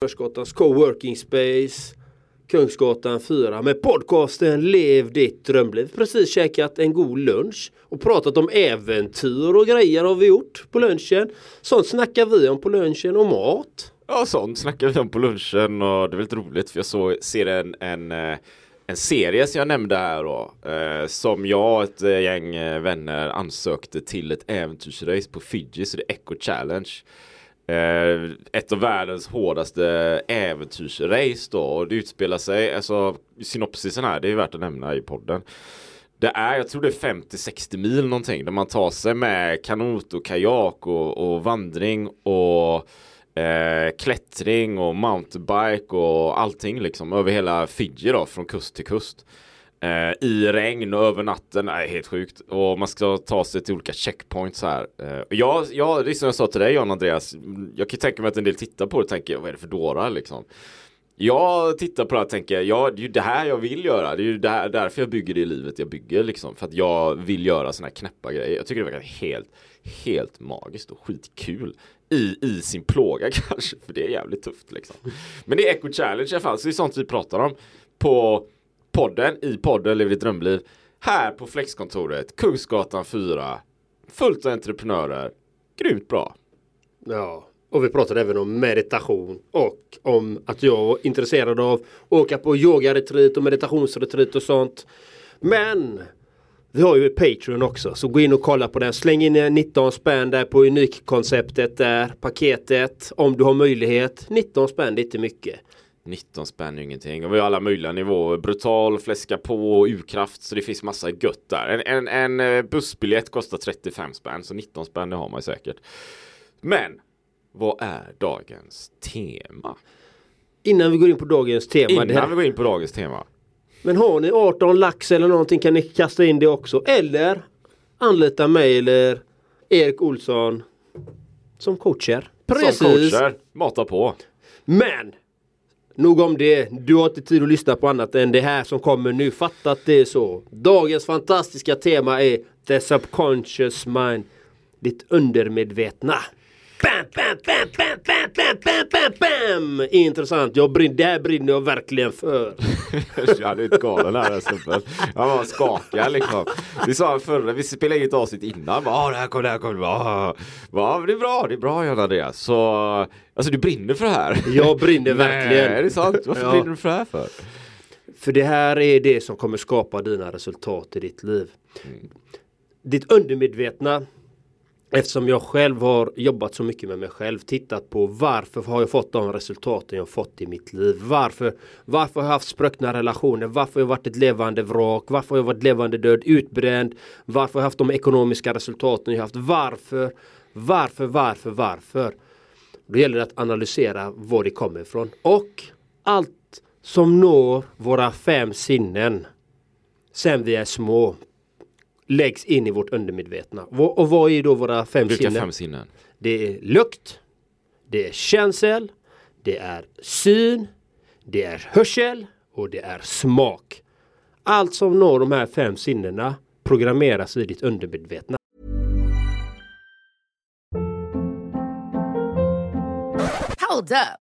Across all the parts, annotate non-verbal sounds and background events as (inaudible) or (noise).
Börsgatans coworking space. Kungsgatan 4 med podcasten Lev ditt drömliv. Precis käkat en god lunch och pratat om äventyr och grejer har vi gjort på lunchen. Sånt snackar vi om på lunchen och mat. Ja, sånt snackar vi om på lunchen och det är väldigt roligt för jag så, ser en, en, eh, en serie som jag nämnde här då. Eh, som jag och ett eh, gäng eh, vänner ansökte till ett äventyrsrace på Fiji, så det är Echo Challenge. Eh, ett av världens hårdaste äventyrsrace då och det utspelar sig, alltså synopsisen här, det är värt att nämna i podden. Det är, jag tror det är 50-60 mil någonting där man tar sig med kanot och kajak och, och vandring och eh, klättring och mountainbike och allting liksom över hela Fiji då från kust till kust. Eh, I regn och över natten, nej helt sjukt. Och man ska ta sig till olika checkpoints här. Eh, jag, jag, det är som jag sa till dig Jan Andreas, jag kan tänka mig att en del tittar på det och tänker vad är det för dårar liksom. Jag tittar på det här och tänker, ja det är ju det här jag vill göra. Det är ju det här, därför jag bygger det livet jag bygger liksom. För att jag vill göra sådana här knäppa grejer. Jag tycker det verkar helt, helt magiskt och skitkul. I, i sin plåga (laughs) kanske, för det är jävligt tufft liksom. Men det är Echo Challenge i alla fall, så det är sånt vi pratar om på podden, i podden Lev ditt drömliv. Här på Flexkontoret, Kungsgatan 4. Fullt av entreprenörer. Grymt bra. Ja, och vi pratade även om meditation och om att jag är intresserad av att åka på yogaretreat och meditationsretreat och sånt. Men vi har ju Patreon också så gå in och kolla på den. Släng in 19 spänn där på unikkonceptet där, paketet. Om du har möjlighet. 19 spänn, det är inte mycket. 19 spänn är ingenting. Och vi har alla möjliga nivåer. Brutal, fläska på, urkraft. Så det finns massa gött där. En, en, en eh, bussbiljett kostar 35 spänn. Så 19 spänn det har man säkert. Men vad är dagens tema? Innan vi går in på dagens tema. Innan här, vi går in på dagens tema. men har ni 18 lax eller någonting kan ni kasta in det också. Eller anlita mig eller Erik Olsson som coacher. Som coacher, mata på. Men! Nog om det. Du har inte tid att lyssna på annat än det här som kommer nu. Fatta att det är så. Dagens fantastiska tema är The Subconscious Mind. Ditt undermedvetna. Bam, bam, bam, bam, bam, bam, bam, bam, bam. Intressant. Jag brinner, det här brinner jag verkligen för. (laughs) Jag hade ut galen här den snubben. Han var skakad liksom. Vi sa han förra, vi spelade in ett avsnitt innan. Bara, "Ah, det här kommer, det här kommer. Ah. Va, det är bra, det är bra Jan Andreas. Så, alltså du brinner för det här. Jag brinner (laughs) verkligen. Nej, är det sant? Varför Ja. brinner du för det här för? För det här är det som kommer skapa dina resultat i ditt liv. Ditt undermedvetna Eftersom jag själv har jobbat så mycket med mig själv, tittat på varför har jag fått de resultaten jag fått i mitt liv. Varför, varför har jag haft spruckna relationer? Varför har jag varit ett levande vrak? Varför har jag varit levande död, utbränd? Varför har jag haft de ekonomiska resultaten jag haft? Varför? Varför, varför, varför? Då gäller det att analysera var det kommer ifrån. Och allt som når våra fem sinnen sen vi är små läggs in i vårt undermedvetna. Och vad är då våra fem Vilka sinnen? fem sinnen? Det är lukt, det är känsel, det är syn, det är hörsel och det är smak. Allt som når de här fem sinnena programmeras i ditt undermedvetna. Hold up.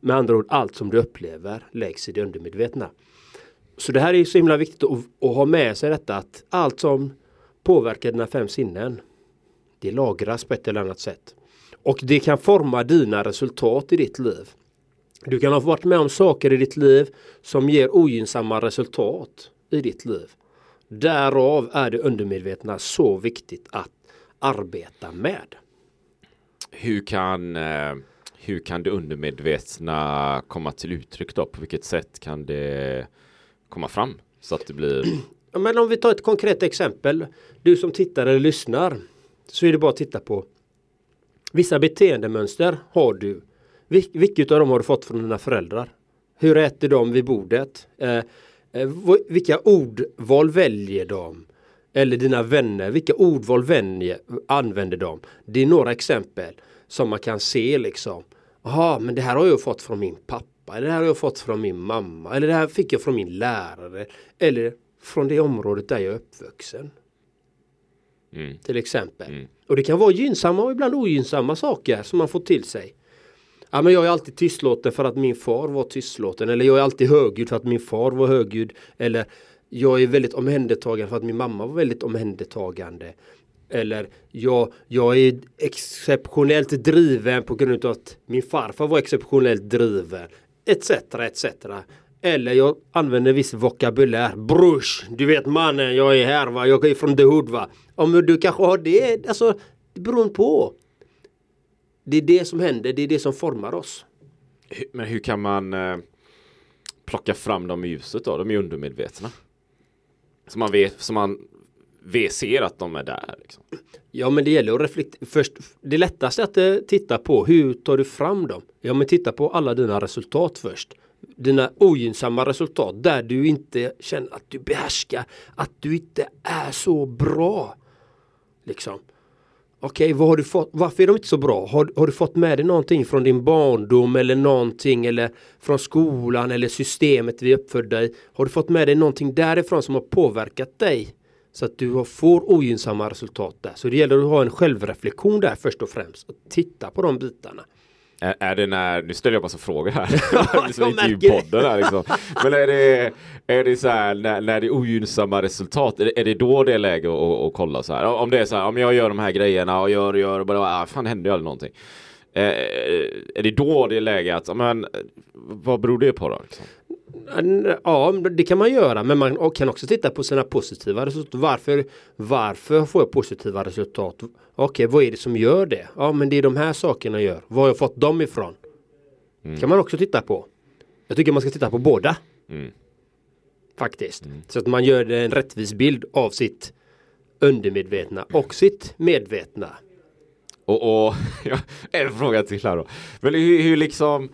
Med andra ord, allt som du upplever läggs i det undermedvetna. Så det här är så himla viktigt att, att ha med sig detta att allt som påverkar dina fem sinnen det lagras på ett eller annat sätt. Och det kan forma dina resultat i ditt liv. Du kan ha varit med om saker i ditt liv som ger ogynnsamma resultat i ditt liv. Därav är det undermedvetna så viktigt att arbeta med. Hur kan, eh, hur kan det undermedvetna komma till uttryck då? På vilket sätt kan det komma fram? Så att det blir... (clears throat) Ja, men om vi tar ett konkret exempel. Du som tittar eller lyssnar. Så är det bara att titta på. Vissa beteendemönster har du. Vil vilket av dem har du fått från dina föräldrar? Hur äter de vid bordet? Eh, eh, vilka ordval väljer de? Eller dina vänner, vilka ordval vänjer, använder de? Det är några exempel som man kan se liksom. Jaha, men det här har jag fått från min pappa. Eller det här har jag fått från min mamma. Eller det här fick jag från min lärare. Eller från det området där jag är uppvuxen. Mm. Till exempel. Mm. Och det kan vara gynnsamma och ibland ogynnsamma saker som man får till sig. Ja, men jag är alltid tystlåten för att min far var tystlåten. Eller jag är alltid högljudd för att min far var högljudd. Eller jag är väldigt omhändertagande för att min mamma var väldigt omhändertagande. Eller jag, jag är exceptionellt driven på grund av att min farfar var exceptionellt driven. Etc. etc. Eller jag använder viss vokabulär. Brush, du vet mannen, jag är här va, jag är från the hood va. Om du kanske har det, alltså det beror på. Det är det som händer, det är det som formar oss. Men hur kan man eh, plocka fram dem i ljuset då? De är undermedvetna. Så man vet, så man vi ser att de är där. Liksom. Ja men det gäller att reflektera. Först, det lättaste är att eh, titta på hur tar du fram dem? Ja men titta på alla dina resultat först. Dina ogynnsamma resultat där du inte känner att du behärskar. Att du inte är så bra. Liksom. Okej, vad har du fått? Varför är de inte så bra? Har, har du fått med dig någonting från din barndom eller någonting eller från skolan eller systemet vi uppfödda i? Har du fått med dig någonting därifrån som har påverkat dig? Så att du får ogynnsamma resultat där. Så det gäller att ha en självreflektion där först och främst. Och titta på de bitarna. Är, är det när, nu ställer jag så frågor här. Ja, (laughs) det är som jag intervjupodden här liksom. Men är det, är det så här när, när det är ogynnsamma resultat, är det, är det då det är läge att, att, att kolla så här? Om det är så här, om jag gör de här grejerna och gör och gör och bara, ah, fan händer ju aldrig någonting. Eh, är det då det är läge att, men vad beror det på då? Liksom? Ja, det kan man göra. Men man kan också titta på sina positiva resultat. Varför, varför får jag positiva resultat? Okej, vad är det som gör det? Ja, men det är de här sakerna jag gör. Var har jag fått dem ifrån? kan man också titta på. Jag tycker man ska titta på båda. Mm. Faktiskt. Så att man gör en rättvis bild av sitt undermedvetna och sitt medvetna. Och, och (laughs) ja, en fråga till här då. Men hur, hur liksom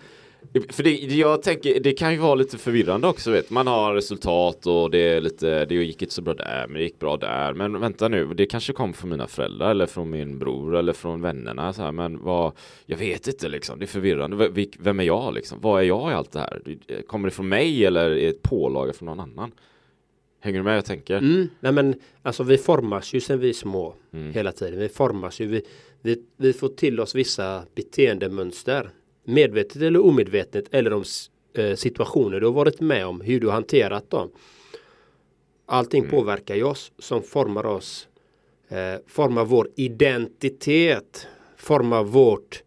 för det, jag tänker, det kan ju vara lite förvirrande också vet. Man har resultat och det är lite, det gick inte så bra där, men det gick bra där. Men vänta nu, det kanske kom från mina föräldrar eller från min bror eller från vännerna så här, men vad, jag vet inte liksom, det är förvirrande. Vem är jag liksom? Vad är jag i allt det här? Kommer det från mig eller är det ett pålaga från någon annan? Hänger du med jag tänker? Mm, nej men alltså vi formas ju sen vi är små Mm. hela tiden. Vi formas ju. Vi, vi, vi får till oss vissa beteendemönster. Medvetet eller omedvetet eller s- eh, situationer du har varit med om. Hur du har hanterat dem. Allting påverkar ju oss som formar oss. Eh, formar vår identitet. Formar vårt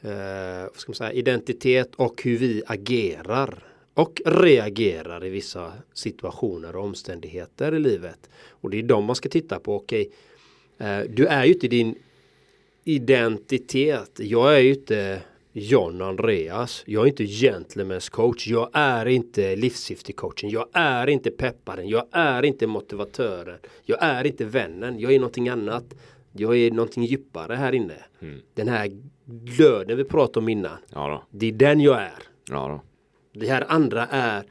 eh, ska man säga, identitet och hur vi agerar och reagerar i vissa situationer och omständigheter i livet. Och det är de man ska titta på. Okej, eh, du är ju inte din identitet. Jag är ju inte John Andreas. Jag är inte gentlemen's coach. Jag är inte livssyftig coachen. Jag är inte pepparen. Jag är inte motivatören. Jag är inte vännen. Jag är någonting annat. Jag är någonting djupare här inne. Den här glöden vi pratade om innan. Ja. Det är den jag är. Ja. Det här andra är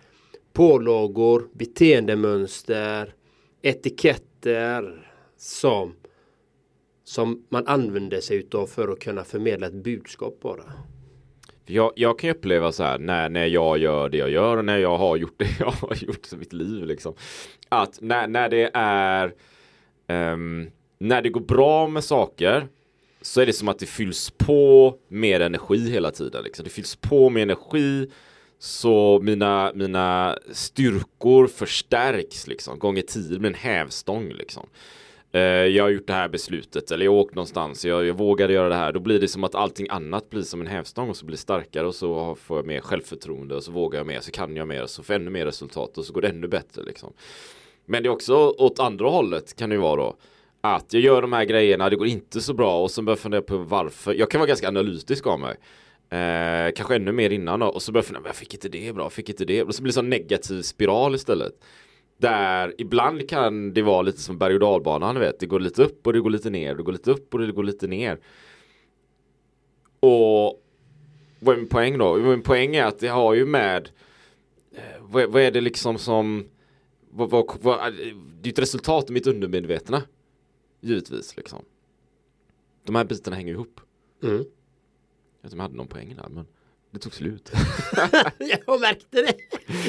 pålagor, beteendemönster, etiketter som, som man använder sig utav för att kunna förmedla ett budskap bara. Jag, jag kan ju uppleva så här när, när jag gör det jag gör och när jag har gjort det (laughs) jag har gjort i mitt liv liksom. Att när, när det är um, när det går bra med saker så är det som att det fylls på mer energi hela tiden. Liksom. Det fylls på med energi så mina, mina styrkor förstärks liksom gånger tio med en hävstång liksom eh, jag har gjort det här beslutet eller jag har åkt någonstans, jag, jag vågade göra det här. Då blir det som att allting annat blir som en hävstång och så blir det starkare och så får jag mer självförtroende och så vågar jag mer, så kan jag mer, så får jag ännu mer resultat och så går det ännu bättre liksom. Men det är också åt andra hållet kan det ju vara då att jag gör de här grejerna, det går inte så bra och så börjar jag fundera på varför. Jag kan vara ganska analytisk av mig. Eh, kanske ännu mer innan då. och så börjar jag fundera, jag fick inte det bra, fick inte det. Och så blir det en negativ spiral istället. Där ibland kan det vara lite som berg och dalbanan, vet. Det går lite upp och det går lite ner, det går lite upp och det går lite ner. Och vad är min poäng då? Min poäng är att det har ju med eh, vad, vad är det liksom som vad, vad, vad, det är ett resultat av mitt undermedvetna. Givetvis liksom. De här bitarna hänger ihop. Mm. Jag vet inte om jag hade någon poäng där men det tog slut. (laughs) jag märkte det.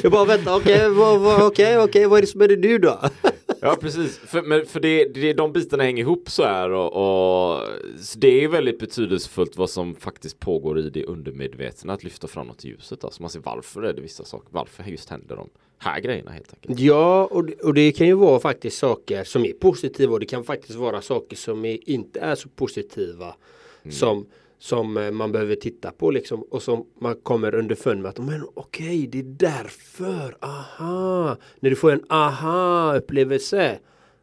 Jag bara vänta, okej, okay, okej, okay, okay, vad är det som är det nu då? (laughs) ja, precis. För, men, för det, det, de bitarna hänger ihop så här och, och så det är väldigt betydelsefullt vad som faktiskt pågår i det undermedvetna att lyfta fram något i ljuset. Alltså man ser varför är det vissa saker, varför just händer de här grejerna helt enkelt. Ja, och, och det kan ju vara faktiskt saker som är positiva och det kan faktiskt vara saker som är, inte är så positiva mm. som som eh, man behöver titta på liksom och som man kommer underfund med att men okej, okay, det är därför, aha. När du får en aha upplevelse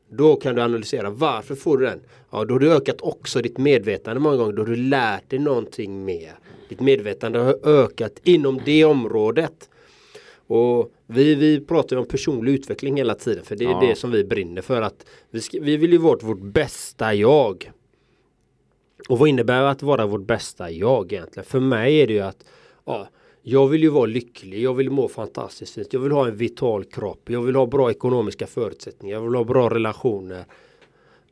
då kan du analysera varför får du den? Ja, då har du ökat också ditt medvetande många gånger. Då har du lärt dig någonting mer. Ditt medvetande har ökat inom det området. Och vi, vi pratar ju om personlig utveckling hela tiden för det är ja. det som vi brinner för. att Vi, ska, vi vill ju vara vårt bästa jag. Och vad innebär att vara vårt bästa jag egentligen? För mig är det ju att ja, jag vill ju vara lycklig, jag vill må fantastiskt fint, jag vill ha en vital kropp, jag vill ha bra ekonomiska förutsättningar, jag vill ha bra relationer.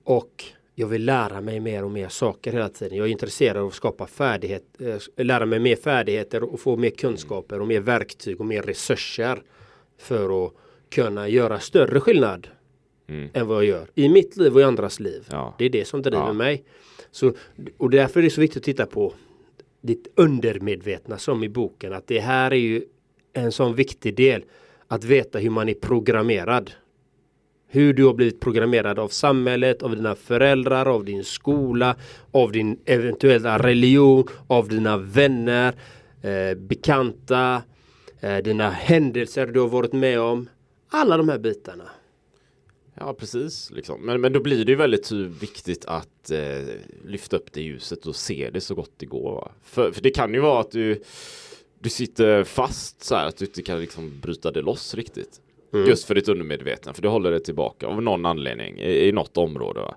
Och jag vill lära mig mer och mer saker hela tiden. Jag är intresserad av att skapa färdighet, eh, lära mig mer färdigheter och få mer kunskaper och mer verktyg och mer resurser. För att kunna göra större skillnad mm. än vad jag gör i mitt liv och i andras liv. Ja. Det är det som driver ja. mig. Så, och därför är det så viktigt att titta på ditt undermedvetna som i boken. Att det här är ju en sån viktig del. Att veta hur man är programmerad. Hur du har blivit programmerad av samhället, av dina föräldrar, av din skola, av din eventuella religion, av dina vänner, eh, bekanta, eh, dina händelser du har varit med om. Alla de här bitarna. Ja, precis. Liksom. Men, men då blir det ju väldigt viktigt att eh, lyfta upp det ljuset och se det så gott det går. För, för det kan ju vara att du, du sitter fast så här att du inte kan liksom bryta det loss riktigt. Mm. Just för ditt undermedvetna, för du håller det tillbaka av någon anledning i, i något område. Va?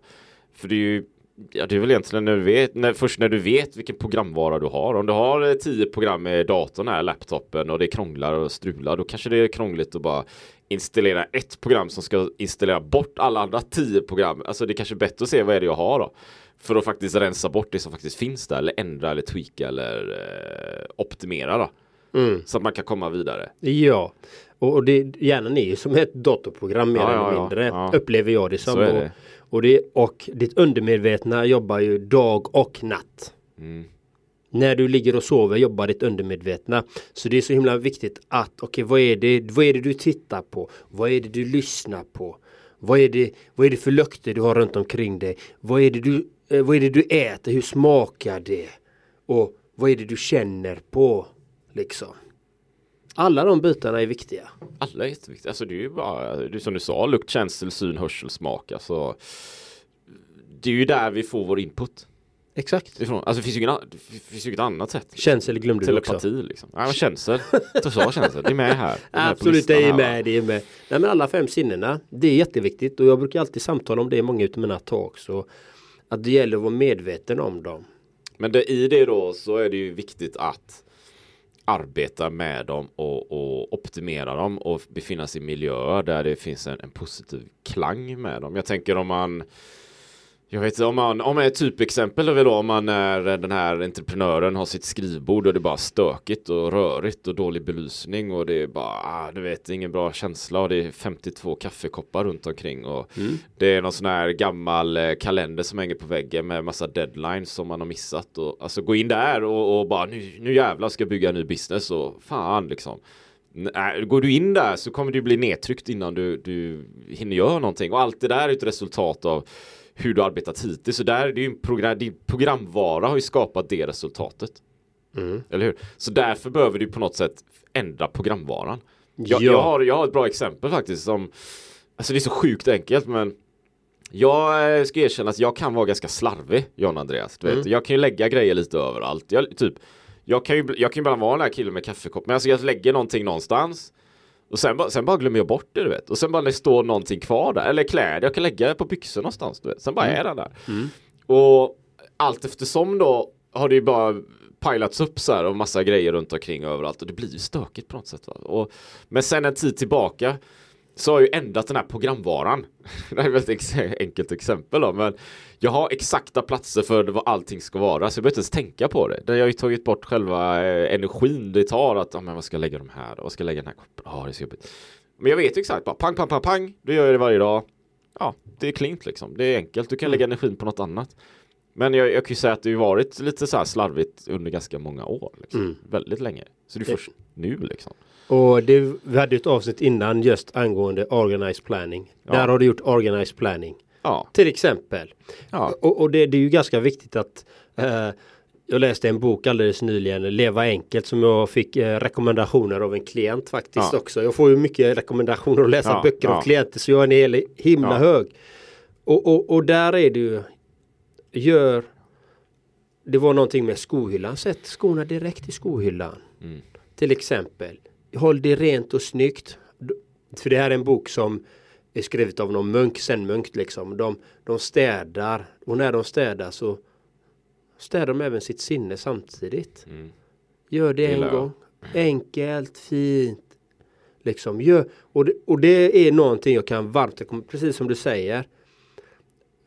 För det är ju Ja, det är väl egentligen när du vet, när, först när du vet vilken programvara du har. Om du har eh, tio program i datorn här, laptopen och det krånglar och strular, då kanske det är krångligt att bara installera ett program som ska installera bort alla andra tio program. Alltså det är kanske är bättre att se vad är det jag har då. För att faktiskt rensa bort det som faktiskt finns där eller ändra eller tweaka eller eh, optimera då. Mm. Så att man kan komma vidare. Ja, och, och det, hjärnan är ju som ett datorprogram mer ja, eller mindre. Ja. Upplever jag det som. Det. Och, det, och ditt undermedvetna jobbar ju dag och natt. Mm. När du ligger och sover jobbar ditt undermedvetna. Så det är så himla viktigt att okej okay, vad, är det, vad är det du tittar på? Vad är det du lyssnar på? Vad är det, vad är det för lukter du har runt omkring dig? Vad är, det du, eh, vad är det du äter? Hur smakar det? Och vad är det du känner på? Liksom. Alla de bitarna är viktiga. Alla är jätteviktiga. Alltså det är ju bara, det som du sa, lukt, känsel, syn, hörsel, smak. Alltså, det är ju där vi får vår input. Exakt. Ifrån. Alltså det finns ju inget, det finns ju inget annat sätt. Känsel glömde Telepati, du också. Telepati liksom. Ja men känsel. Du sa känsel. Det är med här. Det är Absolut det är med. Det är med. Nej men alla fem sinnena. Det är jätteviktigt och jag brukar alltid samtala om det i många utav mina talks. Och att det gäller att vara medveten om dem. Men det, i det då så är det ju viktigt att arbeta med dem och, och, optimera dem och befinna sig i miljöer där det finns en, en positiv klang med dem. Jag tänker om man jag vet inte, om man, om ett typexempel är väl då om man är den här entreprenören har sitt skrivbord och det är bara stökigt och rörigt och dålig belysning och det är bara, ah, du vet, ingen bra känsla och det är 52 kaffekoppar runt omkring och Mm. det är någon sån här gammal eh, kalender som hänger på väggen med massa deadlines som man har missat och alltså gå in där och, och bara nu, nu jävlar ska jag bygga en ny business och fan liksom. Nej, går du in där så kommer du bli nedtryckt innan du, du hinner göra någonting och allt det där är ett resultat av hur du arbetat hittills. Så där är det ju en program, din programvara har ju skapat det resultatet. Mm. Eller hur? Så därför behöver du på något sätt ändra programvaran. Jag, Ja. jag, har, jag har ett bra exempel faktiskt som Alltså det är så sjukt enkelt men Jag eh, ska erkänna att jag kan vara ganska slarvig John Andreas. Du vet. Mm. Jag kan ju lägga grejer lite överallt. Jag, typ, jag kan ju jag kan ju bara vara den här killen med kaffekopp. Men alltså jag lägger någonting någonstans. Och sen, bara- sen bara glömmer jag bort det du vet. Och sen bara det står någonting kvar där. Eller kläder. Jag kan lägga det på byxor någonstans. Du vet. Sen bara är den där. Mm. Och allt eftersom då har det ju bara pilats upp så här och massa grejer runt omkring överallt och det blir ju stökigt på något sätt. Va? Och, men sen en tid tillbaka så har jag ju ändrat den här programvaran. (laughs) Det är ett ex enkelt exempel då, men jag har exakta platser för vad allting ska vara, så jag behöver inte ens tänka på det. Där jag har ju tagit bort själva eh, energin det tar att, ja men vad ska jag lägga de här då? Vad ska jag lägga den här koppen? Ja, det är så jobbigt. Men jag vet ju exakt, bara pang, pang, pang, pang, då gör jag det varje dag. Ja, det är klint liksom. Det är enkelt, du kan lägga energin på något annat. Men jag, jag kan ju säga att det har varit lite så här slarvigt under ganska många år. Liksom. Mm. Väldigt länge. Så det är Det- först nu liksom. Och det, vi hade ett avsnitt innan just angående organized planning. Ja. Där har du gjort organized planning. Ja, Till exempel. ja, Och, och det, det är ju ganska viktigt att eh, jag läste en bok alldeles nyligen, Leva enkelt, som jag fick eh, rekommendationer av en klient faktiskt Ja. också. Jag får ju mycket rekommendationer att läsa Ja, böcker av ja. klienter så jag är en hel, himla hög. Och, och, och där är det ju, gör, det var någonting med skohyllan, sätt skorna direkt i skohyllan. Mm. Till exempel, håll det rent och snyggt. För det här är en bok som är skrivet av någon munk, zen-munk liksom. De, de städar och när de städar så städar de även sitt sinne samtidigt. Mm. Gör det en Gillar jag. gång. Enkelt, fint. Liksom, gör, och, det, och det är någonting jag kan varmt precis som du säger.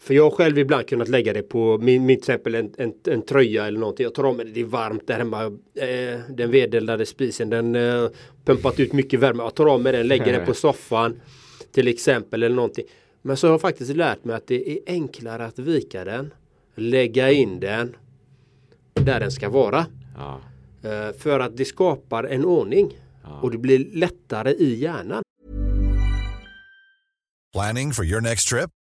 För jag har själv ibland kunnat lägga det på min, min till exempel en, en, en tröja eller någonting. Jag tar av mig det, det är varmt där hemma. Eh, den vedeldade spisen, den eh, pumpat ut mycket värme. Jag tar av mig den, lägger den på (laughs) soffan. Till exempel eller någonting. Men så har jag faktiskt lärt mig att det är enklare att vika den. Lägga in den där den ska vara. ja, Eh, för att det skapar en ordning. ja. Och det blir lättare i hjärnan. Planning for your next trip?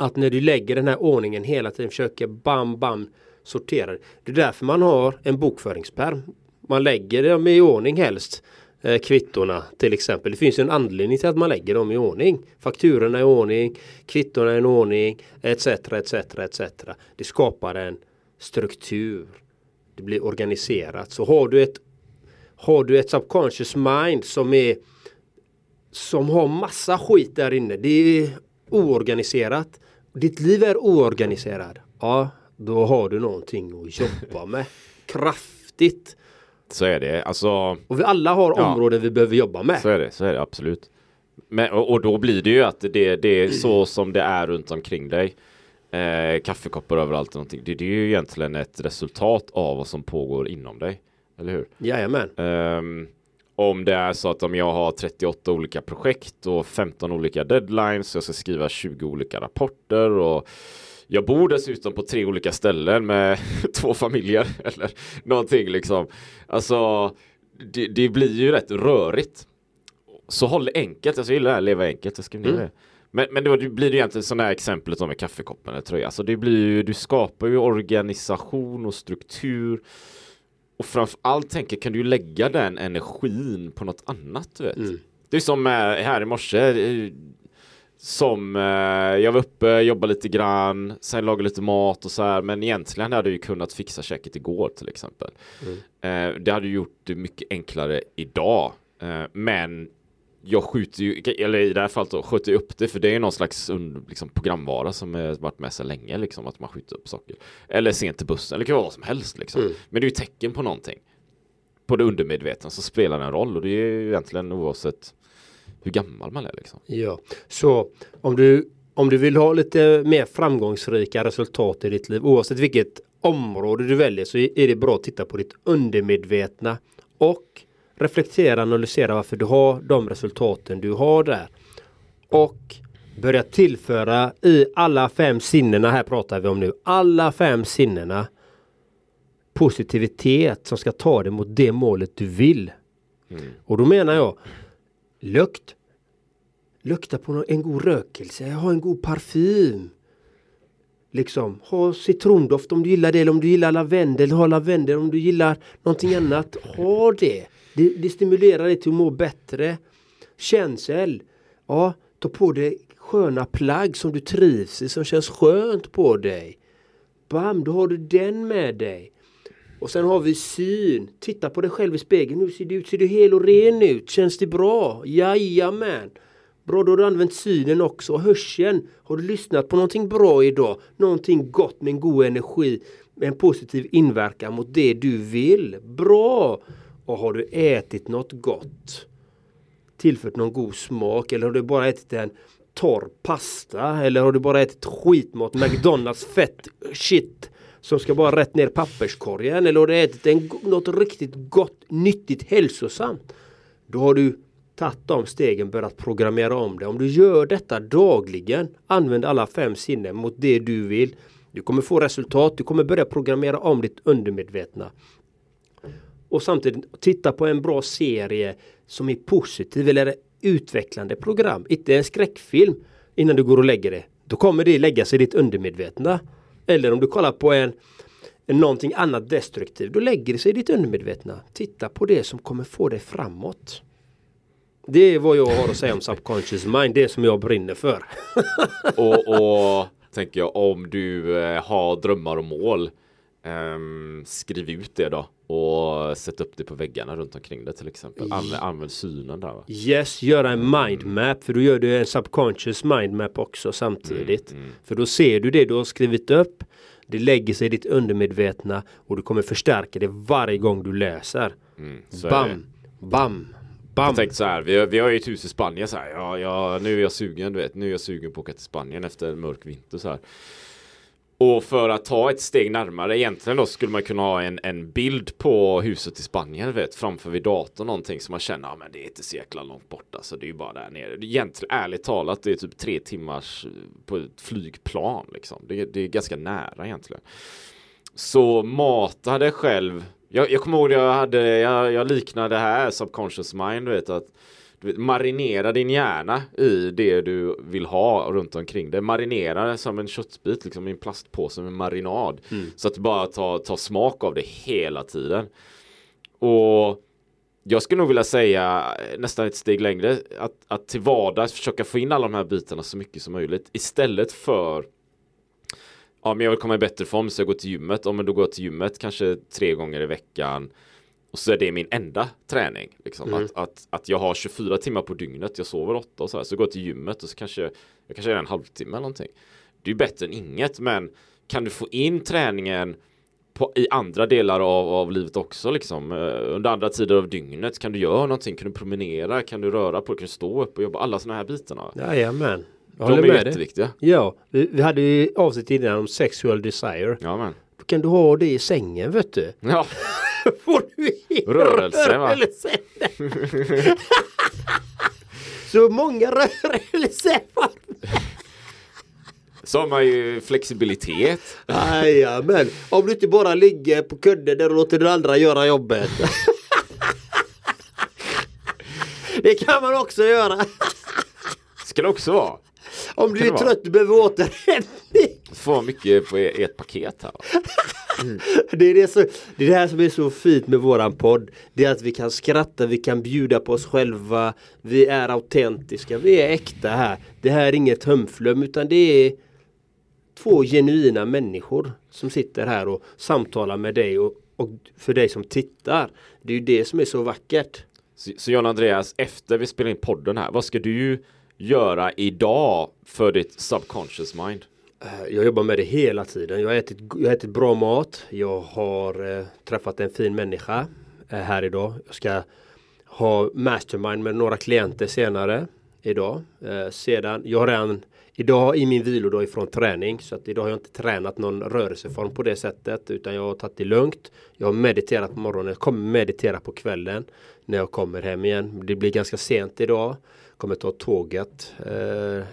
Att när du lägger den här ordningen hela tiden försöker bam bam sortera. Det är därför man har en bokföringspärm. Man lägger dem i ordning helst. Eh, kvittorna till exempel. Det finns ju en anledning till att man lägger dem i ordning. Fakturorna i ordning, kvittorna i ordning, etc. etc. etc. Det skapar en struktur. Det blir organiserat. Så har du ett har du ett subconscious mind som är som har massa skit där inne. Det är oorganiserat. Ditt liv är oorganiserad. Ja, då har du någonting att jobba med. (laughs) Kraftigt. Så är det. Alltså, Och vi alla har Ja. områden vi behöver jobba med. så är det. Så är det absolut. Men, och, och då blir det ju att det, det är så som det är runt omkring dig. Eh, kaffekoppar överallt och någonting. Det, det är ju egentligen ett resultat av vad som pågår inom dig. Eller hur? Jajamän. Ehm, om det är så att om jag har 38 olika projekt och 15 olika deadlines, jag ska skriva 20 olika rapporter och jag bor dessutom på tre olika ställen med (laughs) två familjer (laughs) eller någonting liksom. Alltså, det, det blir ju rätt rörigt. Så håll det enkelt, alltså, jag gillar det här leva enkelt, jag skriver ner Mm. det. Men, men då blir det egentligen sådana här exemplet med kaffekoppen eller tröja. Alltså det blir ju, du skapar ju organisation och struktur. Och framför allt tänker kan du lägga den energin på något annat du vet. Mm. Det är som eh, här i morse. eh, Som eh, jag var uppe, jobbade lite grann, sen lagade lite mat och så här. Men egentligen hade jag ju kunnat fixa käket igår till exempel. Eh, det hade gjort det mycket enklare idag. Eh, men jag skjuter ju, eller i det här fallet då, skjuter jag upp det för det är någon slags liksom, programvara som varit med så länge liksom att man skjuter upp saker. Eller sent till bussen, eller det kan vara vad som helst liksom. Mm. Men det är ju tecken på någonting. På det undermedvetna så spelar det en roll och det är ju egentligen oavsett hur gammal man är liksom. Ja, så om du, om du vill ha lite mer framgångsrika resultat i ditt liv oavsett vilket område du väljer så är det bra att titta på ditt undermedvetna och reflektera och analysera varför du har de resultaten du har där. Och börja tillföra i alla fem sinnena, här pratar vi om nu, alla fem sinnena positivitet som ska ta dig mot det målet du vill. Och då menar jag lukt. Lukta på en god rökelse, ha en god parfym. Liksom, ha citrondoft om du gillar det, eller om du gillar lavendel, ha lavendel om du gillar någonting annat. Ha det. Det, det stimulerar dig till att må bättre. Känsel. Ja, ta på dig sköna plagg som du trivs i, som känns skönt på dig. Bam, då har du den med dig. Och sen har vi syn. Titta på dig själv i spegeln. Hur ser du ut? Ser du hel och ren ut? Känns det bra? Jajamän. Bra, då har du använt synen också. Hörseln. Har du lyssnat på någonting bra idag? Någonting gott med en god energi. Med en positiv inverkan mot det du vill. Bra! Och har du ätit något gott? Tillfört någon god smak? Eller har du bara ätit en torr pasta? Eller har du bara ätit skitmat? McDonalds fett shit som ska bara rätt ner i papperskorgen eller har du ätit en, något riktigt gott, nyttigt, hälsosamt. Då har du tagit de stegen, börjat programmera om det. Om du gör detta dagligen, använd alla fem sinnen mot det du vill. Du kommer få resultat, du kommer börja programmera om ditt undermedvetna. Och samtidigt titta på en bra serie som är positiv eller utvecklande program. Inte en skräckfilm innan du går och lägger dig. Då kommer det lägga sig i ditt undermedvetna. Eller om du kollar på en, någonting annat destruktivt. Då lägger det sig i ditt undermedvetna. Titta på det som kommer få dig framåt. Det är vad jag har att säga om subconscious mind. Det som jag brinner för. (laughs) Och, och tänker jag om du eh, har drömmar och mål ehm, Skriv ut det då och sätt upp det på väggarna runt omkring det till exempel. Använd, använd synen där va? Yes, göra en mindmap. För då gör du en subconscious mindmap också samtidigt. För då ser du det du har skrivit upp. Det lägger sig i ditt undermedvetna och du kommer förstärka det varje gång du läser. det. bam, bam, bam. Jag tänkte så här, vi har, vi har ju ett hus i Spanien så här, ja, ja, nu är jag sugen, du vet, nu är jag sugen på att åka till Spanien efter en mörk vinter så här. Och för att ta ett steg närmare egentligen då skulle man kunna ha en, en bild på huset i Spanien, vet, framför vid datorn någonting som man känner, ja men det är inte så jäkla långt borta, så alltså, det är ju bara där nere. Egentligen, ärligt talat, det är typ tre timmars eh, på ett flygplan liksom. Det, det är ganska nära egentligen. Så matade själv. Jag, jag kommer ihåg jag hade, jag, jag liknade det här subconscious mind, du vet att marinera din hjärna i det du vill ha runt omkring det. Marinera det som en köttbit liksom i en plastpåse med marinad. Så att du bara tar, tar smak av det hela tiden. Och jag skulle nog vilja säga nästan ett steg längre att, att till vardags försöka få in alla de här bitarna så mycket som möjligt istället för Ja men jag vill komma i bättre form så jag går till gymmet. Ja men då går jag till gymmet kanske tre gånger i veckan. Och så är det min enda träning. Liksom. Att, att, att jag har 24 timmar på dygnet. Jag sover åtta och så här. Så går jag till gymmet och så kanske jag kanske är en halvtimme eller någonting. Det är bättre än inget men kan du få in träningen på, i andra delar av, av livet också liksom. Eh, Under andra tider av dygnet kan du göra någonting. Kan du promenera? Kan du röra på dig? Kan du stå upp och jobba? Alla sådana här bitarna. Jajamän. Jag De är med jätteviktiga. Ja, vi, vi hade ju avsnitt innan om sexual desire. Ja men. Då kan du ha det i sängen vet du. Ja. (laughs) Får du Rörelse, va? (laughs) Så många rörelser. Så har man ju flexibilitet. Jajamän. Om du inte bara ligger på kudden där och låter den andra göra jobbet. Det kan man också göra. Ska det också vara. Om du är trött och behöver återhämtning. Får mycket på e- ett paket här. (laughs) Det är det, så, det är det här som är så fint med våran podd. Det är att vi kan skratta, vi kan bjuda på oss själva. Vi är autentiska, vi är äkta här. Det här är inget hömflöm utan det är två genuina människor som sitter här och samtalar med dig och, och för dig som tittar. Det är ju det som är så vackert. Så, så John Andreas, efter vi spelar in podden här, vad ska du göra idag för ditt subconscious mind? Eh, jag jobbar med det hela tiden. Jag har ätit, jag har ätit bra mat. Jag har eh, träffat en fin människa eh, här idag. Jag ska ha mastermind med några klienter senare idag. Eh, sedan, jag har redan idag i min vilodag ifrån träning så att idag har jag inte tränat någon rörelseform på det sättet utan jag har tagit det lugnt. Jag har mediterat på morgonen, Jag kommer meditera på kvällen när jag kommer hem igen. Det blir ganska sent idag. Kommer ta tåget eh,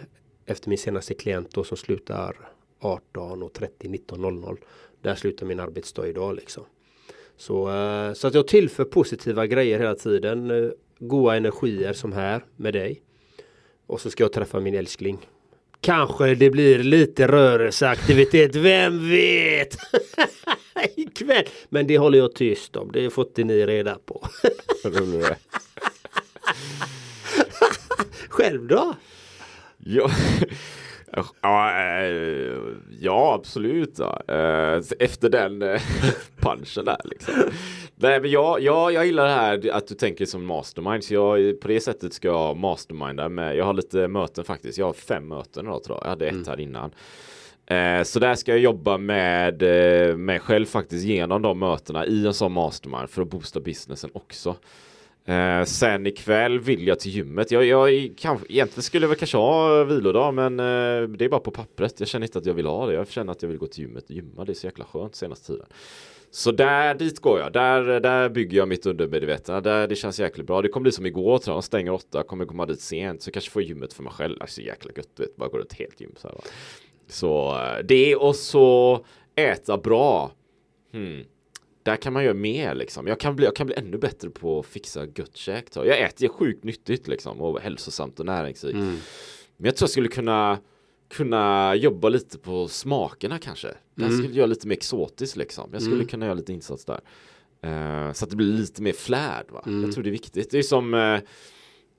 efter min senaste klient då som slutar 18.30 19.00. Där slutar min arbetsdag idag liksom. Så, eh, så att jag tillför positiva grejer hela tiden. Eh, goda energier som här med dig. Och så ska jag träffa min älskling. Kanske det blir lite rörelseaktivitet, vem vet? (laughs) Ikväll. Men det håller jag tyst om, det har fått ni reda på. (laughs) Själv då? Ja, (laughs) ja, eh, ja absolut. Ja. Eh, Efter den eh, (laughs) punchen där liksom. Nej, men jag, jag, jag gillar det här att du tänker som mastermind. Så jag, på det sättet ska jag masterminda med. Jag har lite möten faktiskt. Jag har fem möten idag tror jag. Jag hade ett här innan. Så där ska jag jobba med mig själv faktiskt genom de mötena i en sån mastermind för att boosta businessen också. Eh, sen ikväll vill jag till gymmet. Jag, jag kan, egentligen skulle jag väl kanske ha vilodag men eh, det är bara på pappret. Jag känner inte att jag vill ha det. Jag känner att jag vill gå till gymmet och gymma. Det är så jäkla skönt senaste tiden. Så där, dit går jag. Där, där bygger jag mitt undermedvetna. Där det känns jäkligt bra. Det kommer bli som igår tror jag. Stänger åtta. Kommer komma dit sent. Så kanske får gymmet för mig själv. Alltså jäkla gött. Vet. Bara gå runt helt gym så här. va. Så eh, det och så äta bra. Hmm. Där kan man göra mer liksom. Jag kan bli, jag kan bli ännu bättre på att fixa gött käk. Jag äter ju sjukt nyttigt liksom och hälsosamt och näringsrikt. Men jag tror jag skulle kunna kunna jobba lite på smakerna kanske. Jag skulle göra lite mer exotiskt liksom. Jag skulle kunna göra lite insats där. Eh, så att det blir lite mer flärd va. Jag tror det är viktigt. Det är som eh,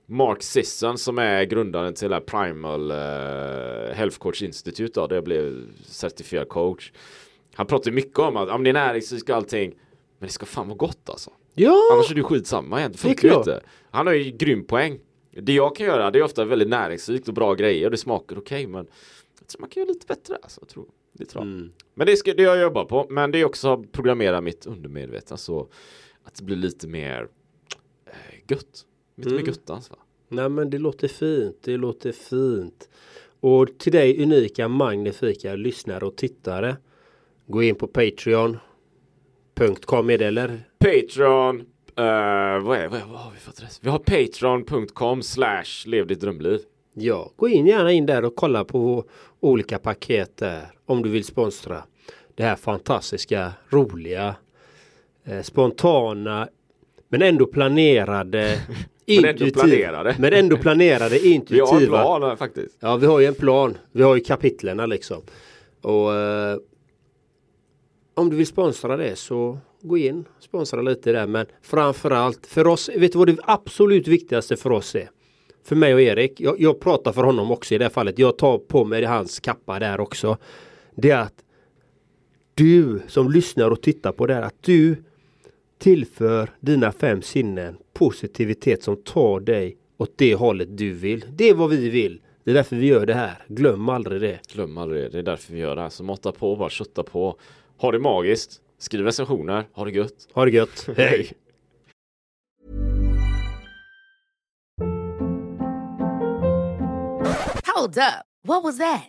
Mark Sisson som är grundaren till Primal eh, Health Coach Institute då, där jag blev certifierad coach. Han pratar ju mycket om att om det är näringsrikt och allting men det ska fan vara gott alltså. Ja! Annars är det skitsamma. Det Funkar ju inte. Han har ju grym poäng. Det jag kan göra det är ofta väldigt näringsrikt och bra grejer och det smakar okej men jag tror man kan göra lite bättre alltså. Jag tror, det tror jag. Mm. Men det ska det jag jobbar på. Men det är också att programmera mitt undermedvetna så att det blir lite mer eh, gött. Lite Mm. mer göttans va. Nej men det låter fint, det låter fint. Och till dig unika, magnifika lyssnare och tittare. Gå in på Patreon.com är det eller? Patreon. eh, vad, är, vad, är, vad har vi för adress? Vi har patreon.com slash lev ditt drömliv. Ja, gå in gärna in där och kolla på olika paket där. Om du vill sponsra det här fantastiska, roliga, eh, spontana, men ändå planerade, (laughs) Men ändå intuitiva- planerade. men ändå planerade, (laughs) Vi har en intuitiva. plan faktiskt. Ja, vi har ju en plan. Vi har ju kapitlerna liksom. Och eh, om du vill sponsra det så gå in, sponsra lite där. Men framförallt för oss, vet du vad det absolut viktigaste för oss är? För mig och Erik, jag, jag pratar för honom också i det här fallet. Jag tar på mig hans kappa där också. Det är att du som lyssnar och tittar på det här, att du tillför dina fem sinnen positivitet som tar dig åt det hållet du vill. Det är vad vi vill. Det är därför vi gör det här. Glöm aldrig det. Glöm aldrig det. Det är därför vi gör det här. Så måtta på, bara kötta på. Ha det magiskt. Skriv recensioner. Ha det gött. Ha det gött. (laughs) Hej! Hold up. What was that?